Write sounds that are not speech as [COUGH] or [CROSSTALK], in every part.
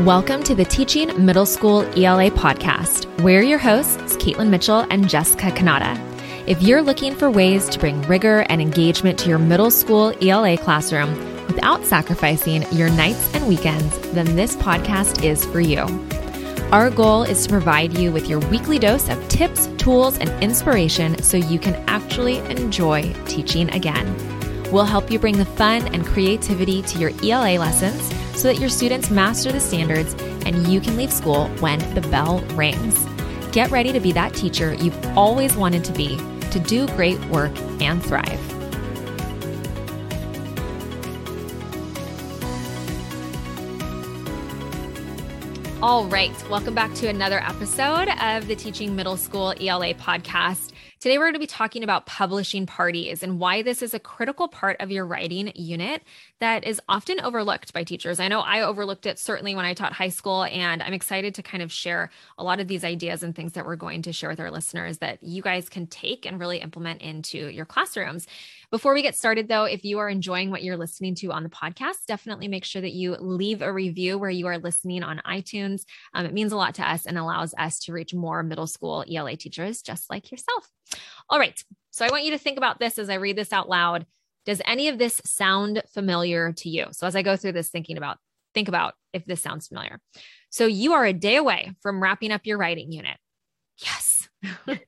Welcome to the Teaching Middle School ELA podcast. We're your hosts, Caitlin Mitchell and Jessica Kanata. If you're looking for ways to bring rigor and engagement to your middle school ELA classroom without sacrificing your nights and weekends, then this podcast is for you. Our goal is to provide you with your weekly dose of tips, tools, and inspiration so you can actually enjoy teaching again. We'll help you bring the fun and creativity to your ELA lessons so that your students master the standards and you can leave school when the bell rings. Get ready to be that teacher you've always wanted to be, to do great work and thrive. All right, welcome back to another episode of the Teaching Middle School ELA podcast. Today, we're going to be talking about publishing parties and why this is a critical part of your writing unit that is often overlooked by teachers. I know I overlooked it certainly when I taught high school, and I'm excited to kind of share a lot of these ideas and things that we're going to share with our listeners that you guys can take and really implement into your classrooms. Before we get started, though, if you are enjoying what you're listening to on the podcast, definitely make sure that you leave a review where you are listening on iTunes. Um, it means a lot to us and allows us to reach more middle school ELA teachers just like yourself. All right. So I want you to think about this as I read this out loud. Does any of this sound familiar to you? So as I go through this, thinking about, think about if this sounds familiar. So you are a day away from wrapping up your writing unit. Yes. [LAUGHS]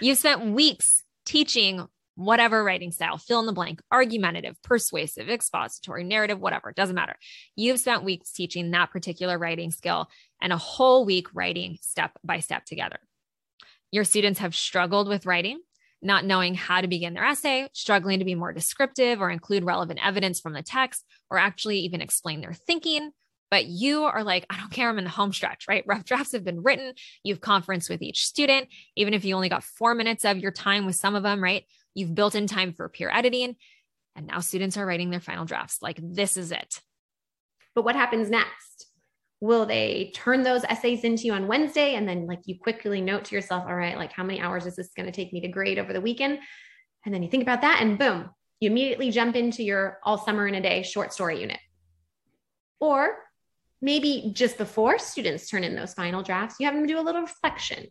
You've spent weeks teaching whatever writing style, fill in the blank, argumentative, persuasive, expository, narrative, whatever, doesn't matter. You've spent weeks teaching that particular writing skill and a whole week writing step by step together. Your students have struggled with writing, not knowing how to begin their essay, struggling to be more descriptive or include relevant evidence from the text, or actually even explain their thinking. But you are like, I don't care. I'm in the home stretch, right? Rough drafts have been written. You've conferenced with each student, even if you only got four minutes of your time with some of them, right? You've built in time for peer editing. And now students are writing their final drafts. Like, this is it. But what happens next? Will they turn those essays into you on Wednesday? And then, like, you quickly note to yourself, all right, like, how many hours is this going to take me to grade over the weekend? And then you think about that, and boom, you immediately jump into your all summer in a day short story unit. Or maybe just before students turn in those final drafts, you have them do a little reflection.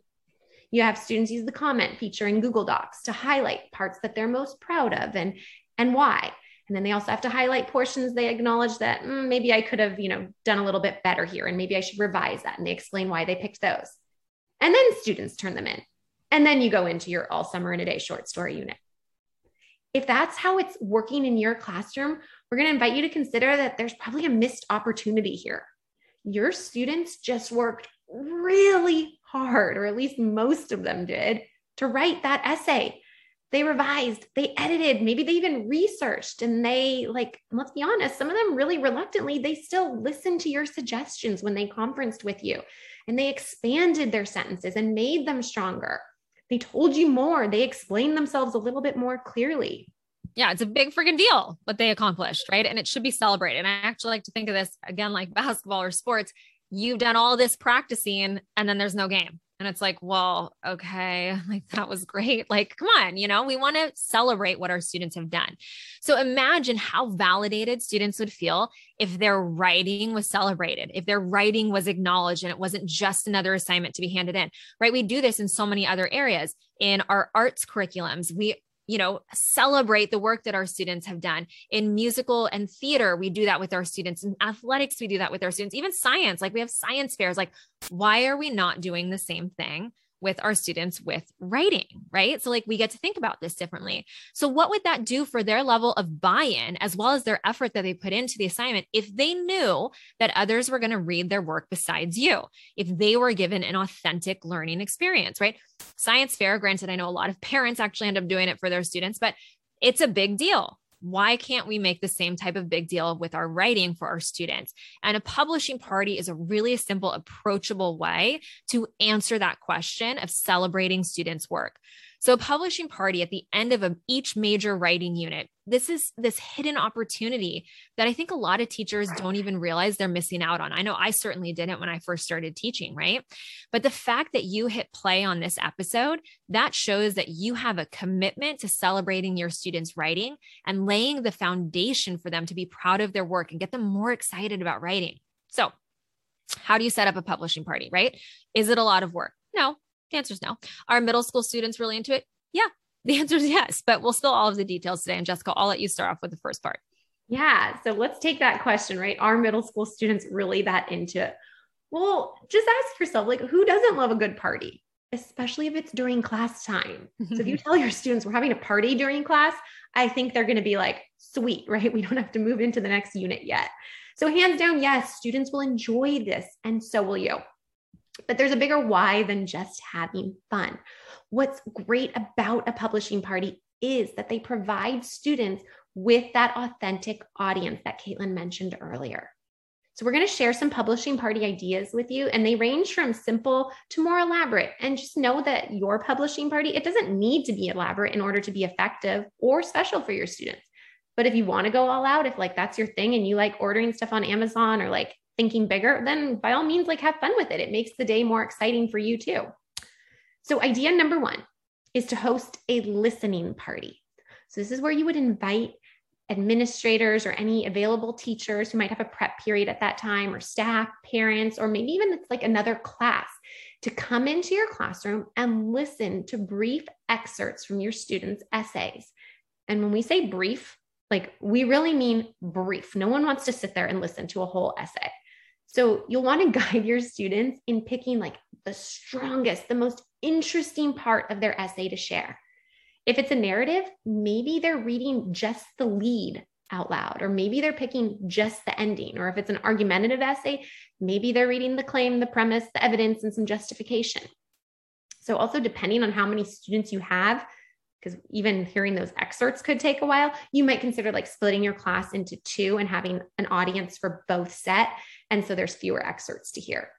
You have students use the comment feature in Google Docs to highlight parts that they're most proud of and, and why. And then they also have to highlight portions they acknowledge that mm, maybe I could have, you know, done a little bit better here and maybe I should revise that. And they explain why they picked those. And then students turn them in. And then you go into your all summer in a day short story unit. If that's how it's working in your classroom, we're going to invite you to consider that there's probably a missed opportunity here. Your students just worked really hard, or at least most of them did, to write that essay. They revised, they edited, maybe they even researched, and they, like, let's be honest, some of them really reluctantly, they still listened to your suggestions when they conferenced with you and they expanded their sentences and made them stronger. They told you more, they explained themselves a little bit more clearly. Yeah, it's a big freaking deal what they accomplished, right? And it should be celebrated. And I actually like to think of this again like basketball or sports you've done all this practicing and then there's no game. And it's like, well, okay, [LAUGHS] like that was great. Like, come on, you know, we want to celebrate what our students have done. So imagine how validated students would feel if their writing was celebrated, if their writing was acknowledged and it wasn't just another assignment to be handed in, right? We do this in so many other areas in our arts curriculums. We you know, celebrate the work that our students have done. In musical and theater, we do that with our students. In athletics, we do that with our students. Even science, like we have science fairs. Like, why are we not doing the same thing with our students with writing, right? So, like, we get to think about this differently. So, what would that do for their level of buy in as well as their effort that they put into the assignment if they knew that others were going to read their work besides you, if they were given an authentic learning experience, right? Science fair, granted, I know a lot of parents actually end up doing it for their students, but it's a big deal why can't we make the same type of big deal with our writing for our students? And a publishing party is a really simple, approachable way to answer that question of celebrating students' work. So, a publishing party at the end of a, each major writing unit, this is this hidden opportunity that I think a lot of teachers don't even realize they're missing out on. I know I certainly didn't when I first started teaching, right? But the fact that you hit play on this episode, that shows that you have a commitment to celebrating your students' writing and laying the foundation for them to be proud of their work and get them more excited about writing. So, How do you set up a publishing party, right? Is it a lot of work? No. The answer is no. Are middle school students really into it? Yeah. The answer is yes, but we'll still all of the details today. And Jessica, I'll let you start off with the first part. Yeah. So let's take that question, right? Are middle school students really that into it? Well, just ask yourself, like, who doesn't love a good party? Especially if it's during class time. so if you [LAUGHS] tell your students we're having a party during class, I think they're going to be like, sweet, [LAUGHS] right? We don't have to move into the next unit yet. So, hands down, yes, students will enjoy this, and so will you. But there's a bigger why than just having fun. What's great about a publishing party is that they provide students with that authentic audience that Caitlin mentioned earlier. So, we're going to share some publishing party ideas with you, and they range from simple to more elaborate. And just know that your publishing party, it doesn't need to be elaborate in order to be effective or special for your students. But if you want to go all out, if like that's your thing and you like ordering stuff on Amazon or like thinking bigger, then by all means, like have fun with it. It makes the day more exciting for you too. So, idea number one is to host a listening party. So, this is where you would invite administrators or any available teachers who might have a prep period at that time, or staff, parents, or maybe even it's like another class to come into your classroom and listen to brief excerpts from your students' essays. And when we say brief, like we really mean brief. No one wants to sit there and listen to a whole essay. So you'll want to [LAUGHS] guide your students in picking like the strongest, the most interesting part of their essay to share. If it's a narrative, maybe they're reading just the lead out loud, or maybe they're picking just the ending. Or if it's an argumentative essay, maybe they're reading the claim, the premise, the evidence, and some justification. So, also depending on how many students you have, because even hearing those excerpts could take a while, you might consider like splitting your class into two and having an audience for both set. And so there's fewer excerpts to hear.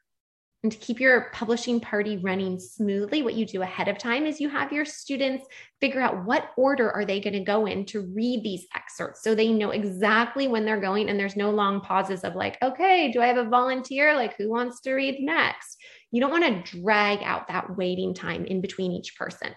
And to keep your publishing party running smoothly, what you do ahead of time is you have your students figure out what order are they going to go in to read these excerpts so they know exactly when they're going and there's no long pauses of like, okay, do I have a volunteer? Like who wants to read next? You don't want to drag out that waiting time in between each person.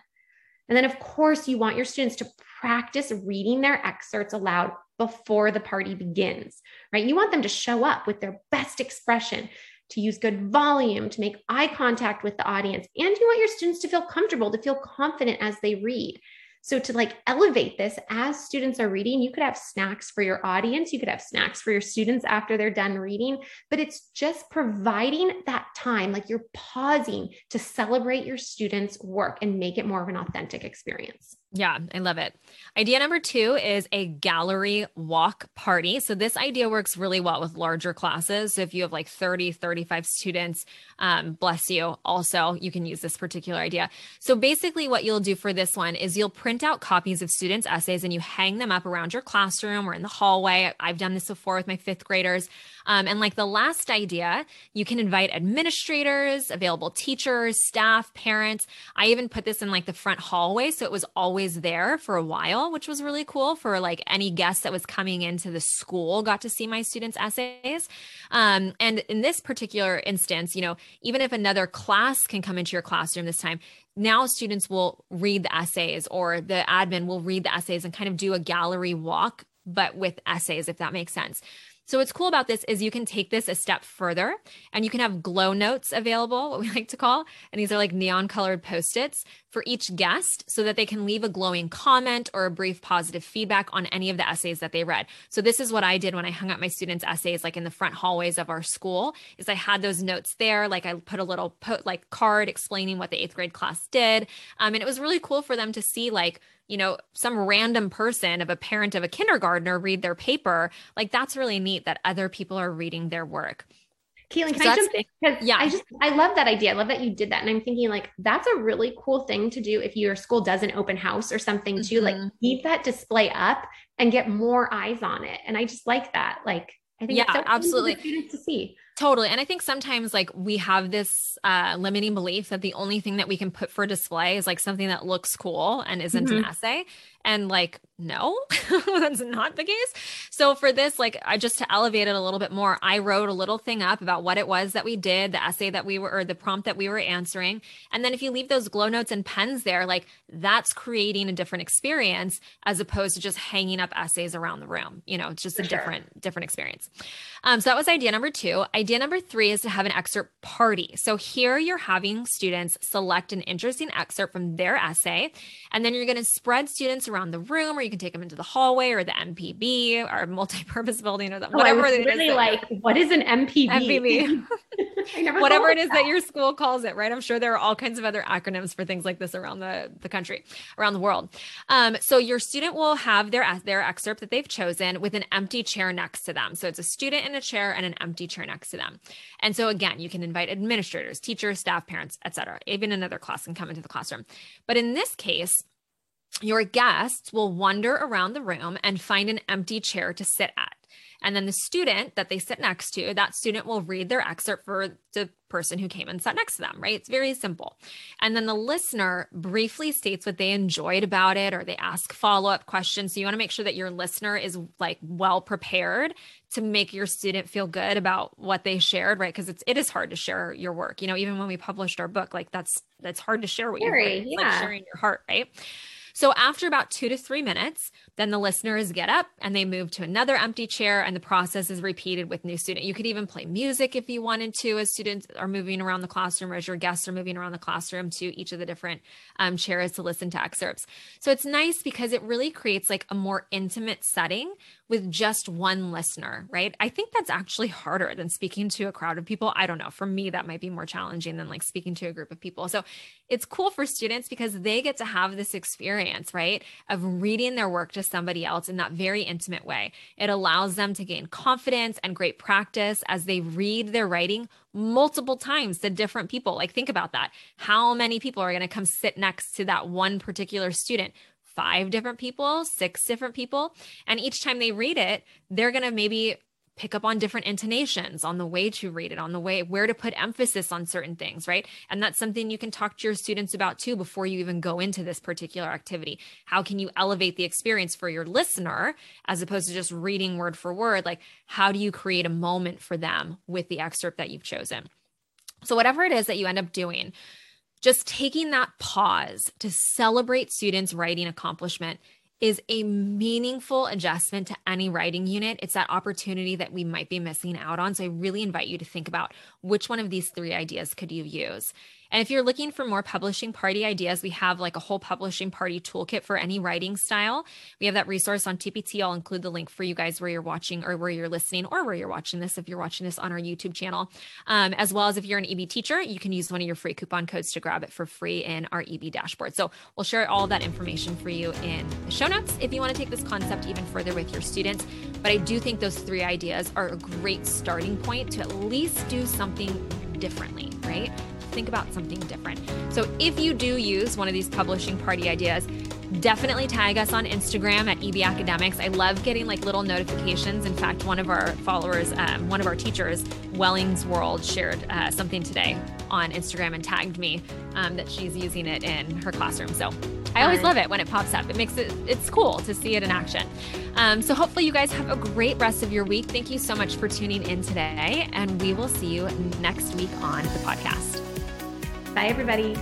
And then, of course, you want your students to practice reading their excerpts aloud before the party begins, right? You want them to show up with their best expression, to use good volume, to make eye contact with the audience. And you want your students to feel comfortable, to feel confident as they read. So to like elevate this as students are reading, you could have snacks for your audience, you could have snacks for your students after they're done reading, but it's just providing that time, like you're pausing to celebrate your students' work and make it more of an authentic experience. Yeah, I love it. Idea number two is a gallery walk party. So, this idea works really well with larger classes. So, if you have like 30, 35 students, um, bless you, also, you can use this particular idea. So, basically, what you'll do for this one is you'll print out copies of students' essays and you hang them up around your classroom or in the hallway. I've done this before with my fifth graders. Um, and like the last idea, you can invite administrators, available teachers, staff, parents. I even put this in like the front hallway. So, it was always always there for a while, which was really cool for like any guest that was coming into the school got to see my students' essays. Um, and in this particular instance, you know, even if another class can come into your classroom this time, now students will read the essays or the admin will read the essays and kind of do a gallery walk but with essays if that makes sense so what's cool about this is you can take this a step further and you can have glow notes available, what we [LAUGHS] like to call, and these are like neon colored post-its for each guest so that they can leave a glowing comment or a brief positive feedback on any of the essays that they read. So this is what I did when I hung up my students' essays like in the front hallways of our school is I had those notes there. Like I put a little po- like card explaining what the eighth grade class did. Um, and it was really cool for them to see like, you know, some random person of a parent of a kindergartner read their paper, like that's really neat that other people are reading their work. Caitlin, can so I jump in? Because yeah, I just I love that idea. I love that you did that. And I'm thinking like that's a really cool thing to do if your school does an open house or something mm-hmm. to like keep that display up and get more eyes on it. And I just like that. Like I think yeah, so absolutely to see. Totally. And I think sometimes like we have this uh, limiting belief that the only thing that we can put for display is like something that looks cool and isn't mm-hmm. an essay. And like, no, [LAUGHS] that's not the case. So for this, like, I just to elevate it a little bit more, I wrote a little thing up about what it was that we did, the essay that we were, or the prompt that we were answering. And then if you leave those glow notes and pens there, like that's creating a different experience as opposed to just hanging up essays around the room. You know, it's just for a sure. different, different experience. Um, so that was idea number two. Idea idea number three is to have an excerpt party. So here you're having students select an interesting excerpt from their essay, and then you're going to spread students around the room, or you can take them into the hallway or the MPB or multi-purpose [LAUGHS] building or the, whatever. Oh, I was really like, what is an MPB? MPB. [LAUGHS] [LAUGHS] whatever it is that. that your school calls it, right? I'm sure there are all kinds of other acronyms for things like this around the, the country, around the world. Um, so your student will have their their excerpt that they've chosen with an empty chair next to them. So it's a student in a chair and an empty chair next to them. And so again, you can invite administrators, teachers, staff, parents, etc. Even another class can come into the classroom. But in this case, your guests will wander around the room and find an empty chair to sit at. And then the student that they sit next to, that student will read their excerpt for the person who came and sat next to them, right? It's very simple. And then the listener briefly states what they enjoyed about it or they ask follow up questions. So you want to make sure that your listener is like well prepared to make your student feel good about what they shared, right? Because it's it is hard to share your work. You know, even when we published our book, like that's that's hard to share what you're yeah. like sharing your heart, right? So after about two to three minutes, then the listeners get up and they move to another empty chair, and the process is repeated with new student. You could even play music if you wanted to, as students are moving around the classroom, or as your guests are moving around the classroom to each of the different um, chairs to listen to excerpts. So it's nice because it really creates like a more intimate setting with just one listener, right? I think that's actually harder than speaking to a crowd of people. I don't know. For me, that might be more challenging than like speaking to a group of people. So it's cool for students because they get to have this experience, right? Of reading their work to somebody else in that very intimate way. It allows them to gain confidence and great practice as they read their writing multiple times to different people. Like, think about that. How many people are going to come sit next to that one particular student? Five different people, six different people. And each time they read it, they're going to maybe pick up on different intonations on the way to read it, on the way where to put emphasis on certain things, right? And that's something you can talk to your students about too before you even go into this particular activity. How can you elevate the experience for your listener as opposed to just reading word for word? Like, how do you create a moment for them with the excerpt that you've chosen? So, whatever it is that you end up doing, just taking that pause to celebrate students' writing accomplishment is a meaningful adjustment to any writing unit. It's that opportunity that we might be missing out on. So I really invite you to think about which one of these three ideas could you use? And if you're looking for more publishing party ideas, we have like a whole publishing party toolkit for any writing style. We have that resource on TPT. I'll include the link for you guys where you're watching or where you're listening or where you're watching this if you're watching this on our YouTube channel. Um, as well as if you're an EB teacher, you can use one of your free coupon codes to grab it for free in our EB dashboard. So we'll share all that information for you in the show notes if you want to take this concept even further with your students. But I do think those three ideas are a great starting point to at least do something differently, right? Think about something different. So if you do use one of these publishing party ideas, definitely tag us on Instagram at EB Academics. I love getting like little notifications. In fact, one of our followers, um, one of our teachers, Wellings World, shared uh, something today on Instagram and tagged me um, that she's using it in her classroom. So I always love it when it pops up. It makes it, it's cool to see it in action. Um, so hopefully you guys have a great rest of your week. Thank you so much for tuning in today, and we will see you next week on the podcast. Bye, everybody.